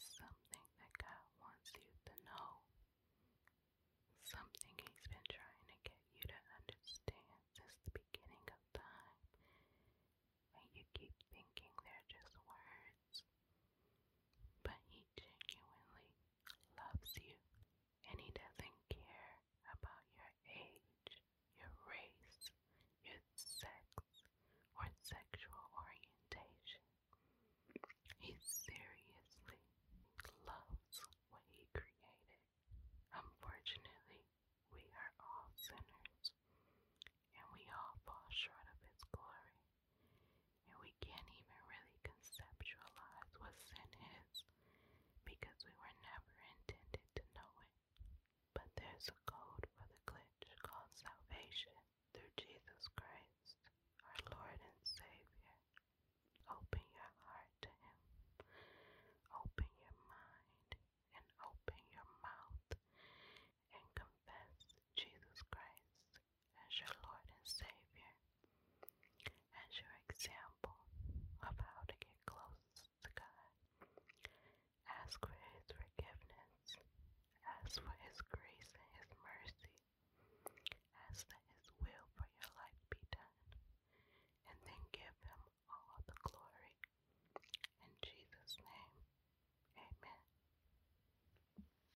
something.